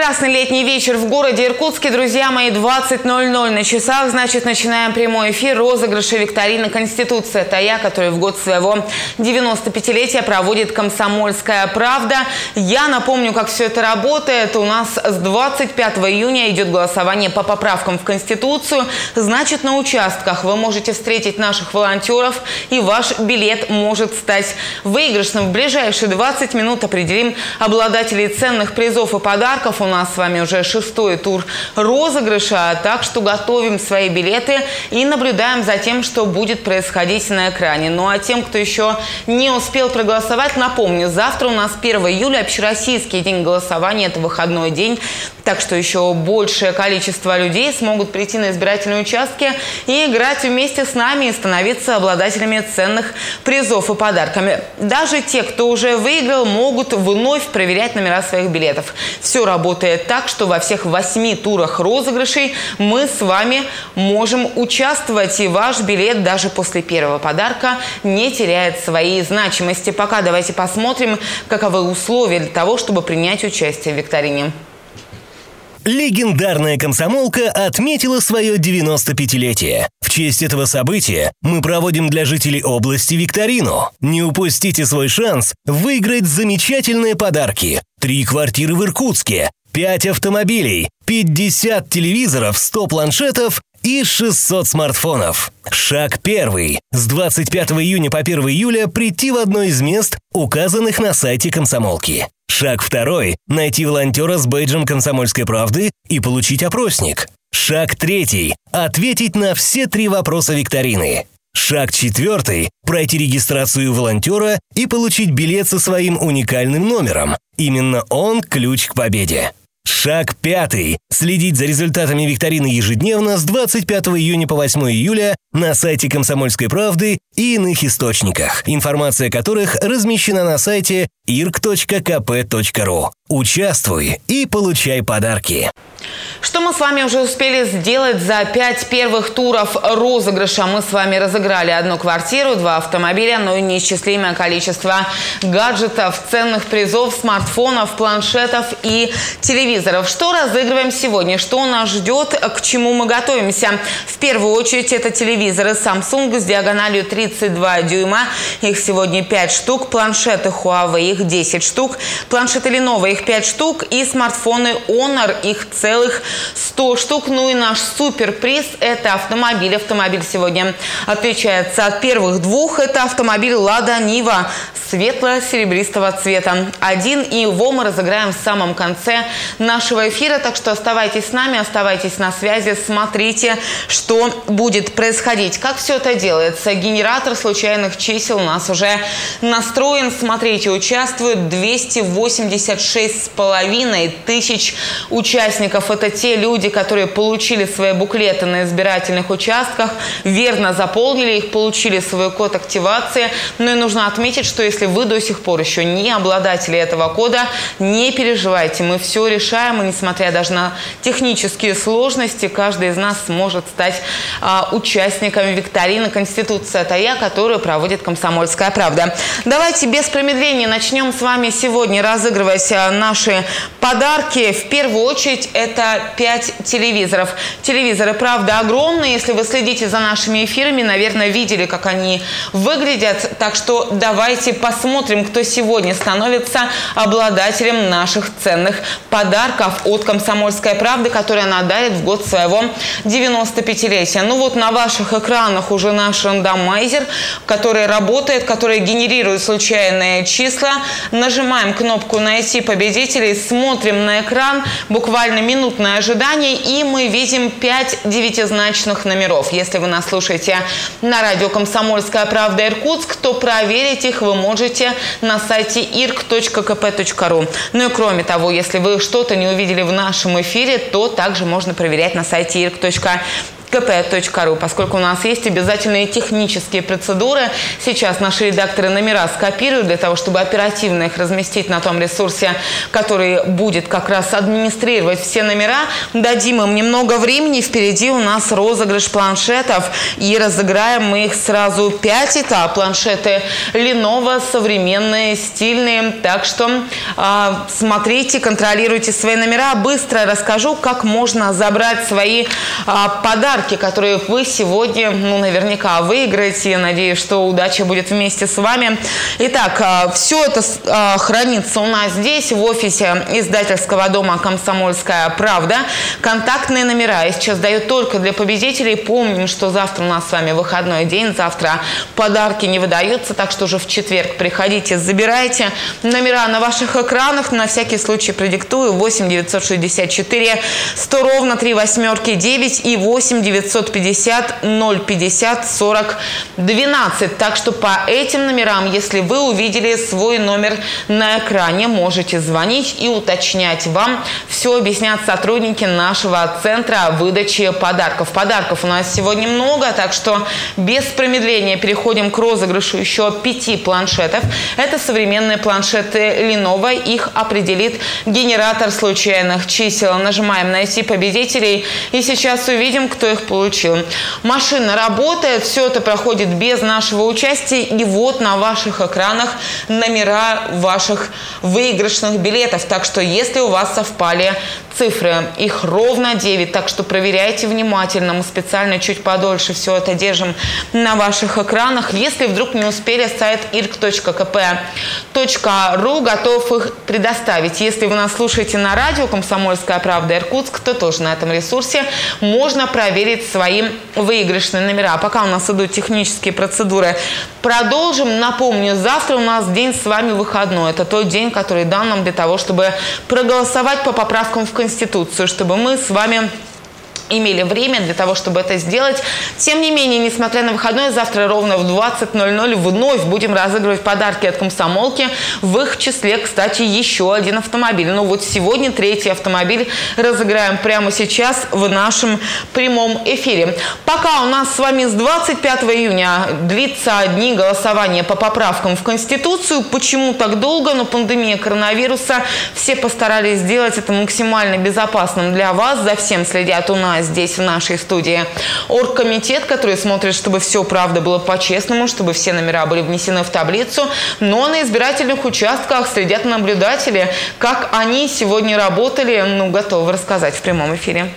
Прекрасный летний вечер в городе Иркутске. Друзья мои, 20.00 на часах. Значит, начинаем прямой эфир розыгрыша викторины «Конституция Тая», который в год своего 95-летия проводит «Комсомольская правда». Я напомню, как все это работает. У нас с 25 июня идет голосование по поправкам в Конституцию. Значит, на участках вы можете встретить наших волонтеров, и ваш билет может стать выигрышным. В ближайшие 20 минут определим обладателей ценных призов и подарков. У нас с вами уже шестой тур розыгрыша, так что готовим свои билеты и наблюдаем за тем, что будет происходить на экране. Ну а тем, кто еще не успел проголосовать, напомню, завтра у нас 1 июля, общероссийский день голосования, это выходной день, так что еще большее количество людей смогут прийти на избирательные участки и играть вместе с нами и становиться обладателями ценных призов и подарками. Даже те, кто уже выиграл, могут вновь проверять номера своих билетов. Все работает так, что во всех восьми турах розыгрышей мы с вами можем участвовать. И ваш билет даже после первого подарка не теряет своей значимости. Пока давайте посмотрим, каковы условия для того, чтобы принять участие в викторине. Легендарная комсомолка отметила свое 95-летие. В честь этого события мы проводим для жителей области викторину. Не упустите свой шанс выиграть замечательные подарки. Три квартиры в Иркутске, 5 автомобилей, 50 телевизоров, 100 планшетов и 600 смартфонов. Шаг первый. С 25 июня по 1 июля прийти в одно из мест, указанных на сайте комсомолки. Шаг второй – найти волонтера с бейджем «Комсомольской правды» и получить опросник. Шаг третий – ответить на все три вопроса викторины. Шаг четвертый – пройти регистрацию волонтера и получить билет со своим уникальным номером. Именно он – ключ к победе. Шаг пятый. Следить за результатами викторины ежедневно с 25 июня по 8 июля на сайте «Комсомольской правды» и иных источниках, информация которых размещена на сайте irk.kp.ru. Участвуй и получай подарки. Что мы с вами уже успели сделать за пять первых туров розыгрыша? Мы с вами разыграли одну квартиру, два автомобиля, но и неисчислимое количество гаджетов, ценных призов, смартфонов, планшетов и телевизоров. Что разыгрываем сегодня? Что нас ждет? К чему мы готовимся? В первую очередь это телевизоры Samsung с диагональю 32 дюйма. Их сегодня 5 штук. Планшеты Huawei, их 10 штук. Планшеты Lenovo, их 5 штук. И смартфоны Honor, их целых 100 штук. Ну и наш суперприз – это автомобиль. Автомобиль сегодня отличается от первых двух. Это автомобиль «Лада Нива» светло-серебристого цвета. Один, и его мы разыграем в самом конце нашего эфира. Так что оставайтесь с нами, оставайтесь на связи, смотрите, что будет происходить. Как все это делается? Генератор случайных чисел у нас уже настроен. Смотрите, участвуют 286 с половиной тысяч участников. Это те люди, которые получили свои буклеты на избирательных участках, верно заполнили их, получили свой код активации. Ну и нужно отметить, что если вы до сих пор еще не обладатели этого кода, не переживайте, мы все решаем, и несмотря даже на технические сложности, каждый из нас сможет стать а, участником викторины «Конституция Тая», которую проводит «Комсомольская правда». Давайте без промедления начнем с вами сегодня разыгрывать наши подарки. В первую очередь это 5 телевизоров. Телевизоры, правда, огромные. Если вы следите за нашими эфирами, наверное, видели, как они выглядят. Так что давайте посмотрим, кто сегодня становится обладателем наших ценных подарков от «Комсомольской правды», которые она дарит в год своего 95-летия. Ну вот на ваших экранах уже наш рандомайзер, который работает, который генерирует случайные числа. Нажимаем кнопку «Найти победителей», смотрим на экран, буквально минутное ожидание, и мы видим 5 девятизначных номеров. Если вы нас слушаете на радио «Комсомольская правда» Иркутск, то проверить их вы можете на сайте irk.kp.ru. Ну и кроме того, если вы что-то не увидели в нашем эфире, то также можно проверять на сайте irk.kp.ru kp.ru, поскольку у нас есть обязательные технические процедуры. Сейчас наши редакторы номера скопируют для того, чтобы оперативно их разместить на том ресурсе, который будет как раз администрировать все номера. Дадим им немного времени. Впереди у нас розыгрыш планшетов. И разыграем мы их сразу 5 этап. Планшеты Lenovo, современные, стильные. Так что э, смотрите, контролируйте свои номера. Быстро расскажу, как можно забрать свои э, подарки подарки, которые вы сегодня, ну, наверняка выиграете. Надеюсь, что удача будет вместе с вами. Итак, а, все это а, хранится у нас здесь, в офисе издательского дома «Комсомольская правда». Контактные номера я сейчас даю только для победителей. Помним, что завтра у нас с вами выходной день. Завтра подарки не выдаются, так что уже в четверг приходите, забирайте. Номера на ваших экранах. На всякий случай продиктую. 8 964 100 ровно 3 восьмерки 9 и 8 950 050 40 12. Так что по этим номерам, если вы увидели свой номер на экране, можете звонить и уточнять. Вам все объяснят сотрудники нашего центра выдачи подарков. Подарков у нас сегодня много, так что без промедления переходим к розыгрышу еще пяти планшетов. Это современные планшеты Lenovo. Их определит генератор случайных чисел. Нажимаем «Найти победителей» и сейчас увидим, кто их их получил. Машина работает, все это проходит без нашего участия. И вот на ваших экранах номера ваших выигрышных билетов. Так что если у вас совпали цифры, их ровно 9, так что проверяйте внимательно. Мы специально чуть подольше все это держим на ваших экранах. Если вдруг не успели, сайт irk.kp.ru готов их предоставить. Если вы нас слушаете на радио «Комсомольская правда» Иркутск, то тоже на этом ресурсе можно проверить свои выигрышные номера. Пока у нас идут технические процедуры, продолжим. Напомню, завтра у нас день с вами выходной. Это тот день, который дан нам для того, чтобы проголосовать по поправкам в Конституцию, чтобы мы с вами имели время для того, чтобы это сделать. Тем не менее, несмотря на выходной, завтра ровно в 20.00 вновь будем разыгрывать подарки от комсомолки. В их числе, кстати, еще один автомобиль. Ну вот сегодня третий автомобиль разыграем прямо сейчас в нашем прямом эфире. Пока у нас с вами с 25 июня длится дни голосования по поправкам в Конституцию. Почему так долго? Но ну, пандемия коронавируса. Все постарались сделать это максимально безопасным для вас. За всем следят у нас здесь, в нашей студии. Оргкомитет, который смотрит, чтобы все, правда, было по-честному, чтобы все номера были внесены в таблицу. Но на избирательных участках следят наблюдатели. Как они сегодня работали, ну, готовы рассказать в прямом эфире.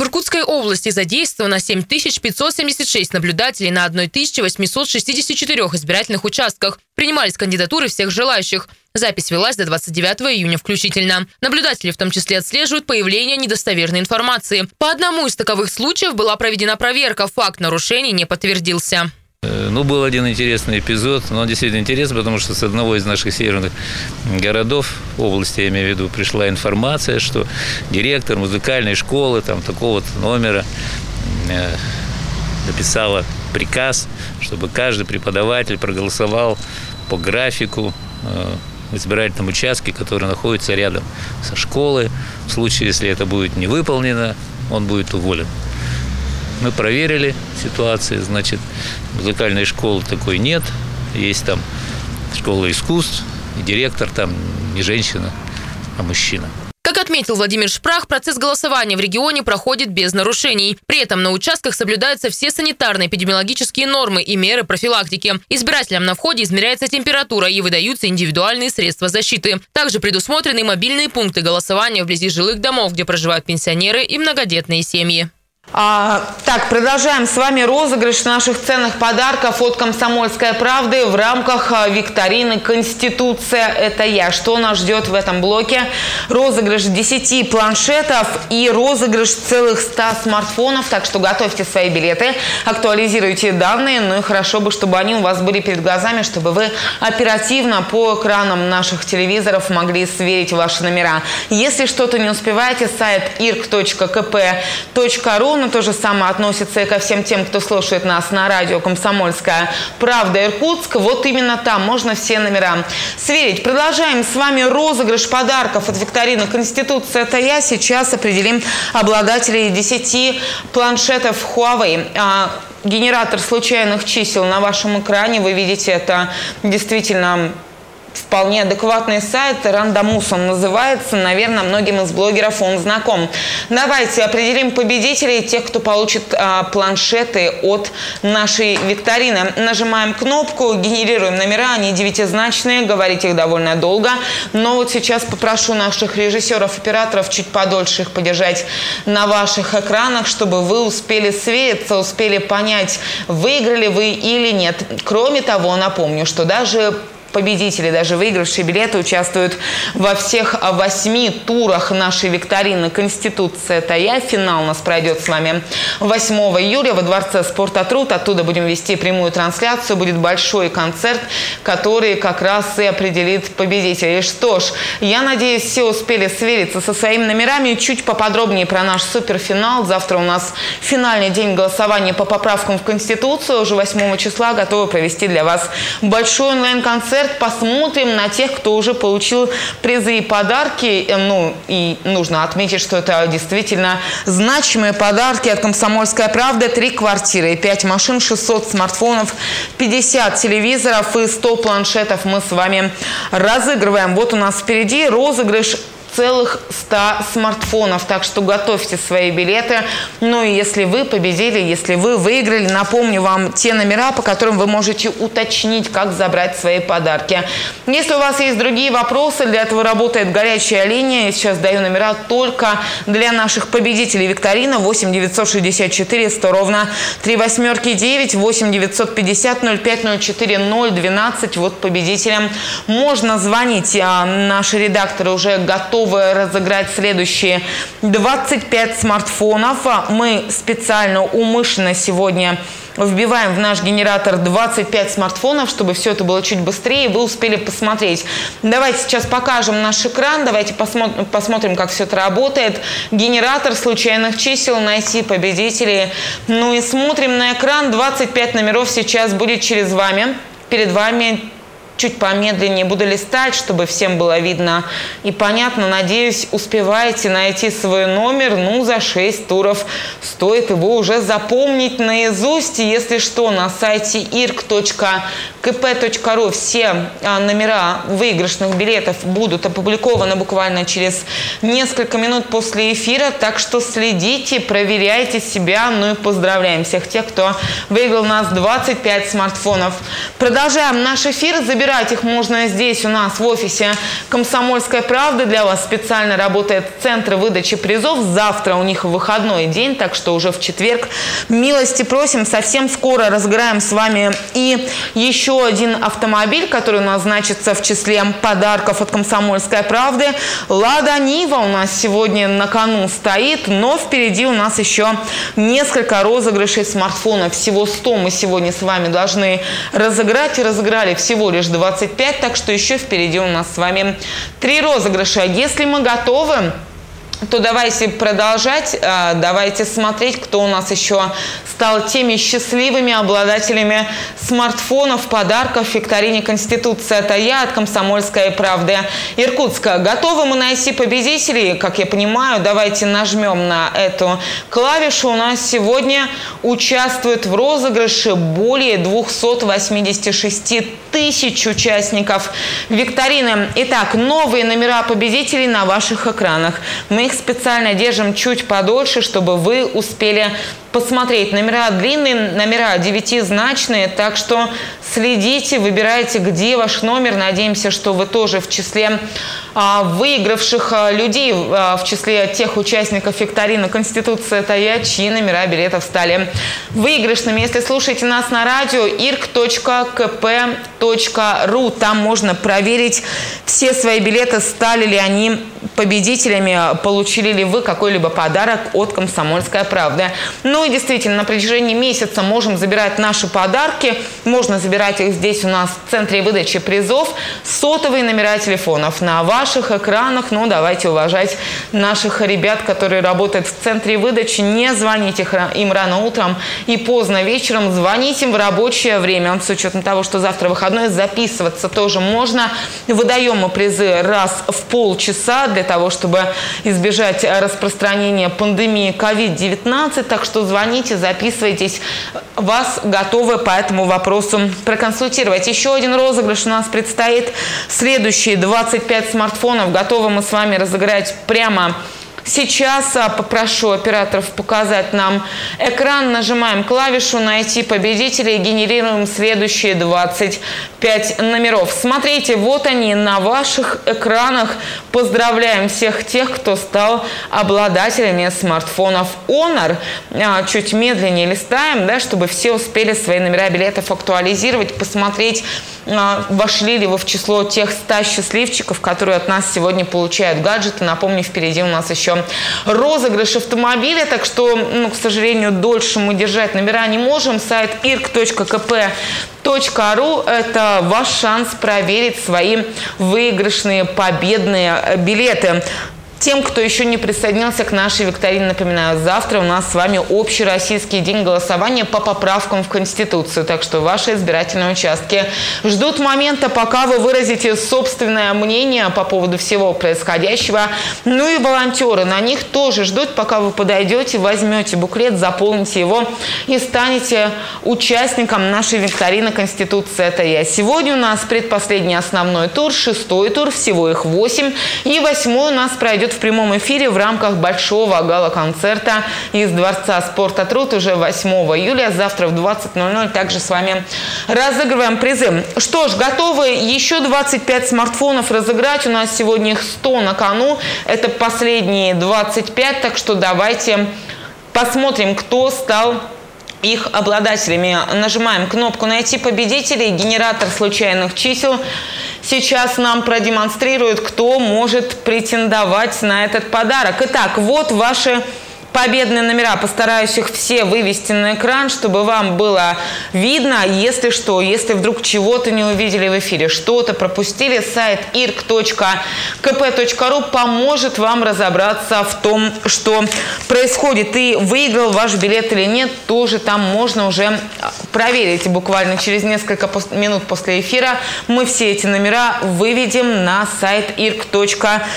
В Иркутской области задействовано 7576 наблюдателей на 1864 избирательных участках. Принимались кандидатуры всех желающих. Запись велась до 29 июня включительно. Наблюдатели в том числе отслеживают появление недостоверной информации. По одному из таковых случаев была проведена проверка. Факт нарушений не подтвердился. Э, ну, был один интересный эпизод, но он действительно интересный, потому что с одного из наших северных городов, области, я имею в виду, пришла информация, что директор музыкальной школы там такого-то номера э, написала приказ, чтобы каждый преподаватель проголосовал по графику э, в избирательном участке, который находится рядом со школой. В случае, если это будет не выполнено, он будет уволен. Мы проверили ситуацию, значит, музыкальной школы такой нет. Есть там школа искусств, и директор там не женщина, а мужчина. Как отметил Владимир Шпрах, процесс голосования в регионе проходит без нарушений. При этом на участках соблюдаются все санитарные эпидемиологические нормы и меры профилактики. Избирателям на входе измеряется температура и выдаются индивидуальные средства защиты. Также предусмотрены мобильные пункты голосования вблизи жилых домов, где проживают пенсионеры и многодетные семьи. А, так, продолжаем с вами розыгрыш наших ценных подарков от «Комсомольской правды» в рамках а, викторины «Конституция – это я». Что нас ждет в этом блоке? Розыгрыш 10 планшетов и розыгрыш целых 100 смартфонов. Так что готовьте свои билеты, актуализируйте данные. Ну и хорошо бы, чтобы они у вас были перед глазами, чтобы вы оперативно по экранам наших телевизоров могли сверить ваши номера. Если что-то не успеваете, сайт irk.kp.ru телефона. То же самое относится и ко всем тем, кто слушает нас на радио «Комсомольская правда» Иркутск. Вот именно там можно все номера сверить. Продолжаем с вами розыгрыш подарков от викторины «Конституция» – это я. Сейчас определим обладателей 10 планшетов Huawei. А, генератор случайных чисел на вашем экране. Вы видите, это действительно вполне адекватный сайт, Рандомус он называется, наверное, многим из блогеров он знаком. Давайте определим победителей, тех, кто получит а, планшеты от нашей викторины. Нажимаем кнопку, генерируем номера, они девятизначные, говорить их довольно долго, но вот сейчас попрошу наших режиссеров, операторов чуть подольше их подержать на ваших экранах, чтобы вы успели свериться, успели понять, выиграли вы или нет. Кроме того, напомню, что даже победители, даже выигравшие билеты, участвуют во всех восьми турах нашей викторины «Конституция. Это я». Финал у нас пройдет с вами 8 июля во Дворце спорта «Труд». Оттуда будем вести прямую трансляцию. Будет большой концерт, который как раз и определит победителей. Что ж, я надеюсь, все успели свериться со своими номерами. Чуть поподробнее про наш суперфинал. Завтра у нас финальный день голосования по поправкам в Конституцию. Уже 8 числа готовы провести для вас большой онлайн-концерт концерт, посмотрим на тех, кто уже получил призы и подарки. Э, ну, и нужно отметить, что это действительно значимые подарки от «Комсомольская правда». Три квартиры, пять машин, 600 смартфонов, 50 телевизоров и 100 планшетов мы с вами разыгрываем. Вот у нас впереди розыгрыш целых 100 смартфонов. Так что готовьте свои билеты. Ну и если вы победили, если вы выиграли, напомню вам те номера, по которым вы можете уточнить, как забрать свои подарки. Если у вас есть другие вопросы, для этого работает горячая линия. Я сейчас даю номера только для наших победителей викторина 8 964 100 ровно 3 восьмерки 9 8 950 05 04 012. Вот победителям можно звонить. А наши редакторы уже готовы готовы разыграть следующие 25 смартфонов. Мы специально, умышленно сегодня вбиваем в наш генератор 25 смартфонов, чтобы все это было чуть быстрее, и вы успели посмотреть. Давайте сейчас покажем наш экран, давайте посмотрим как все это работает. Генератор случайных чисел, найти победителей. Ну и смотрим на экран, 25 номеров сейчас будет через вами. Перед вами чуть помедленнее буду листать, чтобы всем было видно и понятно. Надеюсь, успеваете найти свой номер. Ну, за 6 туров стоит его уже запомнить наизусть. Если что, на сайте irk.kp.ru все а, номера выигрышных билетов будут опубликованы буквально через несколько минут после эфира. Так что следите, проверяйте себя. Ну и поздравляем всех тех, кто выиграл у нас 25 смартфонов. Продолжаем наш эфир. Забираем Забирать их можно здесь у нас в офисе «Комсомольская правда». Для вас специально работает Центр выдачи призов. Завтра у них выходной день, так что уже в четверг. Милости просим. Совсем скоро разыграем с вами и еще один автомобиль, который у нас значится в числе подарков от «Комсомольской правды». «Лада Нива» у нас сегодня на кону стоит, но впереди у нас еще несколько розыгрышей смартфона. Всего 100 мы сегодня с вами должны разыграть. И разыграли всего лишь 25, так что еще впереди у нас с вами три розыгрыша. Если мы готовы, то давайте продолжать, а, давайте смотреть, кто у нас еще стал теми счастливыми обладателями смартфонов, подарков викторине «Конституция». Это я от «Комсомольской правды» Иркутска. Готовы мы найти победителей? Как я понимаю, давайте нажмем на эту клавишу. У нас сегодня участвует в розыгрыше более 286 тысяч участников викторины. Итак, новые номера победителей на ваших экранах. Мы их специально держим чуть подольше, чтобы вы успели посмотреть. Номера длинные, номера девятизначные, так что следите, выбирайте, где ваш номер. Надеемся, что вы тоже в числе а, выигравших а, людей, а, в числе тех участников викторины «Конституция это я», чьи номера билетов стали выигрышными. Если слушаете нас на радио, irk.kp.ru, там можно проверить все свои билеты, стали ли они победителями, получили ли вы какой-либо подарок от «Комсомольская правда». Ну и действительно, на протяжении месяца можем забирать наши подарки. Можно забирать их здесь у нас в центре выдачи призов. Сотовые номера телефонов на ваших экранах. Ну, давайте уважать наших ребят, которые работают в центре выдачи. Не звоните им рано утром и поздно вечером. Звоните им в рабочее время. С учетом того, что завтра выходной, записываться тоже можно. Выдаем мы призы раз в полчаса для того, чтобы избежать распространения пандемии COVID-19. Так что звоните, записывайтесь. Вас готовы по этому вопросу проконсультировать. Еще один розыгрыш у нас предстоит. Следующие 25 смартфонов готовы мы с вами разыграть прямо Сейчас а, попрошу операторов показать нам экран. Нажимаем клавишу «Найти победителя» и генерируем следующие 25 номеров. Смотрите, вот они на ваших экранах. Поздравляем всех тех, кто стал обладателями смартфонов Honor. А, чуть медленнее листаем, да, чтобы все успели свои номера билетов актуализировать, посмотреть, а, вошли ли вы в число тех 100 счастливчиков, которые от нас сегодня получают гаджеты. Напомню, впереди у нас еще розыгрыш автомобиля, так что, ну, к сожалению, дольше мы держать номера не можем. Сайт irk.kp.ru – это ваш шанс проверить свои выигрышные победные билеты. Тем, кто еще не присоединился к нашей викторине, напоминаю, завтра у нас с вами общий российский день голосования по поправкам в Конституцию. Так что ваши избирательные участки ждут момента, пока вы выразите собственное мнение по поводу всего происходящего. Ну и волонтеры на них тоже ждут, пока вы подойдете, возьмете буклет, заполните его и станете участником нашей викторины Конституции. Это я. Сегодня у нас предпоследний основной тур, шестой тур, всего их восемь. И восьмой у нас пройдет в прямом эфире в рамках большого гала-концерта из Дворца спорта «Труд» уже 8 июля. Завтра в 20.00 также с вами разыгрываем призы. Что ж, готовы еще 25 смартфонов разыграть. У нас сегодня их 100 на кону. Это последние 25, так что давайте посмотрим, кто стал их обладателями. Нажимаем кнопку «Найти победителей», генератор случайных чисел. Сейчас нам продемонстрирует, кто может претендовать на этот подарок. Итак, вот ваши победные номера. Постараюсь их все вывести на экран, чтобы вам было видно, если что, если вдруг чего-то не увидели в эфире, что-то пропустили, сайт irk.kp.ru поможет вам разобраться в том, что происходит. И выиграл ваш билет или нет, тоже там можно уже проверить. Буквально через несколько минут после эфира мы все эти номера выведем на сайт irk.kp.ru.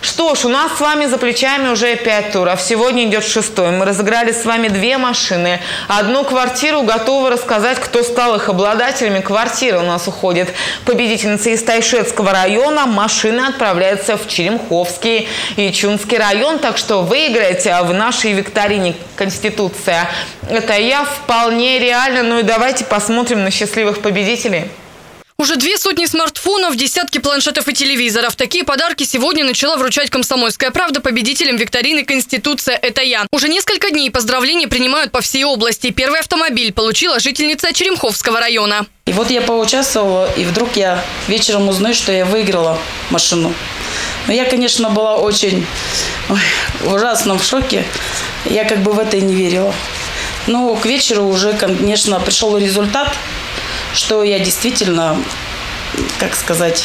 Что ж, у нас с вами за плечами уже пять туров. Сегодня идет шестой. Мы разыграли с вами две машины. Одну квартиру готовы рассказать, кто стал их обладателями. Квартира у нас уходит победительница из Тайшетского района. Машины отправляются в Черемховский и Чунский район. Так что выиграть в нашей викторине Конституция. Это я вполне реально. Ну и давайте посмотрим на счастливых победителей. Уже две сотни смартфонов, десятки планшетов и телевизоров. Такие подарки сегодня начала вручать «Комсомольская правда» победителям викторины «Конституция – это я». Уже несколько дней поздравления принимают по всей области. Первый автомобиль получила жительница Черемховского района. И вот я поучаствовала, и вдруг я вечером узнаю, что я выиграла машину. Но я, конечно, была очень ой, ужасно в шоке. Я как бы в это и не верила. Но к вечеру уже, конечно, пришел результат – что я действительно, как сказать,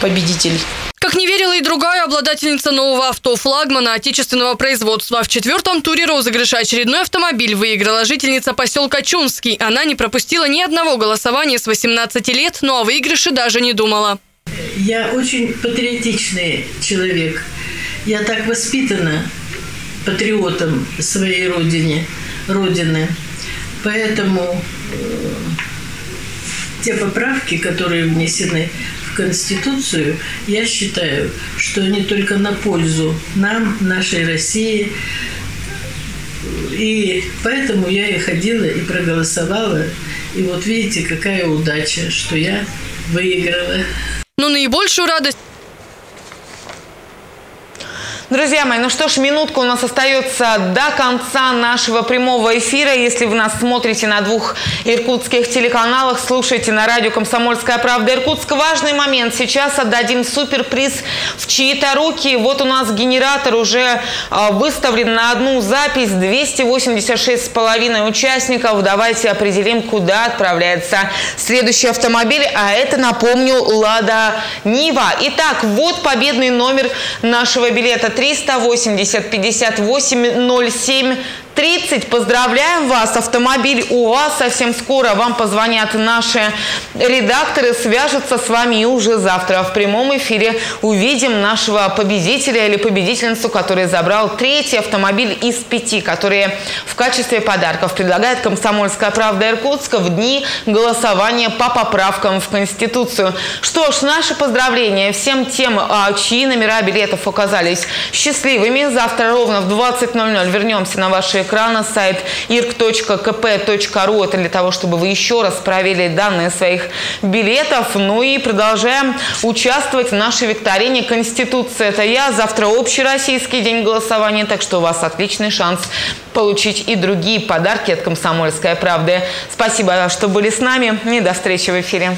победитель. Как не верила и другая обладательница нового авто флагмана отечественного производства. В четвертом туре розыгрыша очередной автомобиль выиграла жительница поселка Чунский. Она не пропустила ни одного голосования с 18 лет, но о выигрыше даже не думала. Я очень патриотичный человек. Я так воспитана патриотом своей родине, родины. Поэтому э, те поправки, которые внесены в Конституцию, я считаю, что они только на пользу нам, нашей России. И поэтому я и ходила, и проголосовала. И вот видите, какая удача, что я выиграла. Но наибольшую радость Друзья мои, ну что ж, минутка у нас остается до конца нашего прямого эфира. Если вы нас смотрите на двух иркутских телеканалах, слушайте на радио «Комсомольская правда» Иркутск. Важный момент. Сейчас отдадим суперприз в чьи-то руки. Вот у нас генератор уже а, выставлен на одну запись. 286,5 участников. Давайте определим, куда отправляется следующий автомобиль. А это, напомню, «Лада Нива». Итак, вот победный номер нашего билета 380 58 07 30. Поздравляем вас. Автомобиль у вас. Совсем скоро вам позвонят наши редакторы, свяжутся с вами уже завтра в прямом эфире увидим нашего победителя или победительницу, который забрал третий автомобиль из пяти, которые в качестве подарков предлагает «Комсомольская правда» Иркутска в дни голосования по поправкам в Конституцию. Что ж, наши поздравления всем тем, а, чьи номера билетов оказались счастливыми. Завтра ровно в 20.00 вернемся на ваши экрана сайт irk.kp.ru. Это для того, чтобы вы еще раз проверили данные своих билетов. Ну и продолжаем участвовать в нашей викторине «Конституция – это я». Завтра общероссийский день голосования, так что у вас отличный шанс получить и другие подарки от «Комсомольской правды». Спасибо, что были с нами и до встречи в эфире.